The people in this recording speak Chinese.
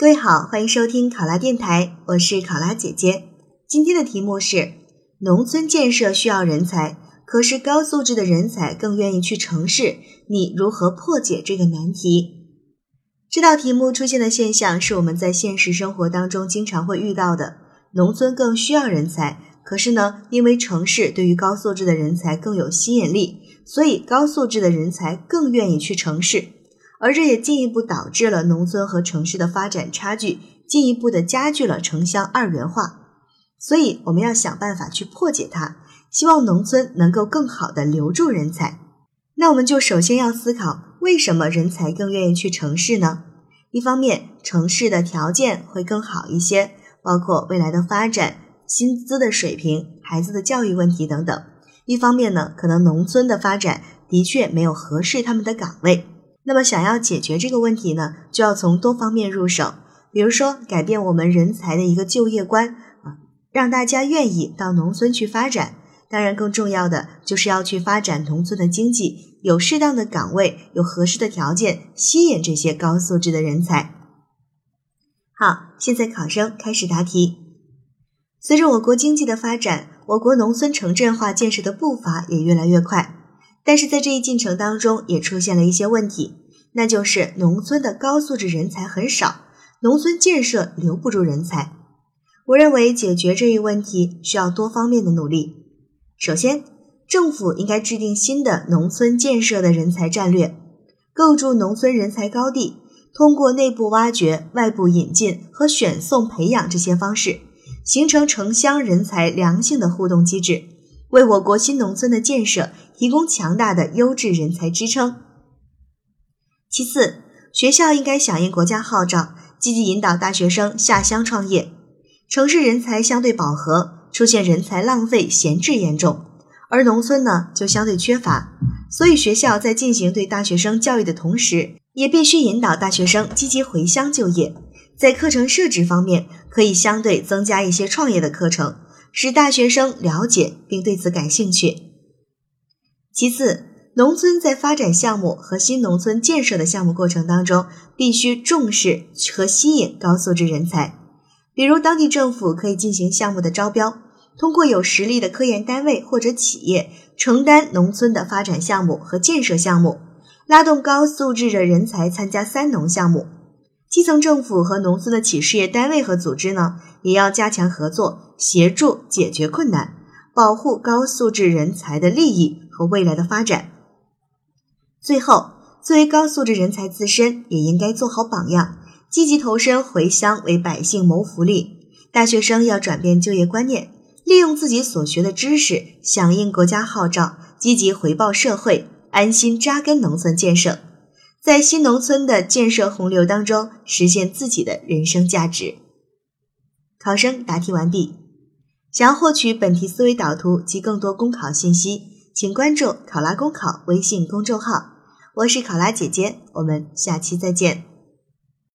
各位好，欢迎收听考拉电台，我是考拉姐姐。今天的题目是：农村建设需要人才，可是高素质的人才更愿意去城市，你如何破解这个难题？这道题目出现的现象是我们在现实生活当中经常会遇到的。农村更需要人才，可是呢，因为城市对于高素质的人才更有吸引力，所以高素质的人才更愿意去城市。而这也进一步导致了农村和城市的发展差距，进一步的加剧了城乡二元化。所以我们要想办法去破解它，希望农村能够更好的留住人才。那我们就首先要思考，为什么人才更愿意去城市呢？一方面，城市的条件会更好一些，包括未来的发展、薪资的水平、孩子的教育问题等等；一方面呢，可能农村的发展的确没有合适他们的岗位。那么，想要解决这个问题呢，就要从多方面入手。比如说，改变我们人才的一个就业观啊，让大家愿意到农村去发展。当然，更重要的就是要去发展农村的经济，有适当的岗位，有合适的条件，吸引这些高素质的人才。好，现在考生开始答题。随着我国经济的发展，我国农村城镇化建设的步伐也越来越快。但是在这一进程当中，也出现了一些问题，那就是农村的高素质人才很少，农村建设留不住人才。我认为解决这一问题需要多方面的努力。首先，政府应该制定新的农村建设的人才战略，构筑农村人才高地，通过内部挖掘、外部引进和选送培养这些方式，形成城乡人才良性的互动机制，为我国新农村的建设。提供强大的优质人才支撑。其次，学校应该响应国家号召，积极引导大学生下乡创业。城市人才相对饱和，出现人才浪费、闲置严重，而农村呢就相对缺乏。所以，学校在进行对大学生教育的同时，也必须引导大学生积极回乡就业。在课程设置方面，可以相对增加一些创业的课程，使大学生了解并对此感兴趣。其次，农村在发展项目和新农村建设的项目过程当中，必须重视和吸引高素质人才。比如，当地政府可以进行项目的招标，通过有实力的科研单位或者企业承担农村的发展项目和建设项目，拉动高素质的人才参加三农项目。基层政府和农村的企事业单位和组织呢，也要加强合作，协助解决困难，保护高素质人才的利益。和未来的发展。最后，作为高素质人才自身，也应该做好榜样，积极投身回乡，为百姓谋福利。大学生要转变就业观念，利用自己所学的知识，响应国家号召，积极回报社会，安心扎根农村建设，在新农村的建设洪流当中，实现自己的人生价值。考生答题完毕。想要获取本题思维导图及更多公考信息。请关注“考拉公考”微信公众号，我是考拉姐姐，我们下期再见。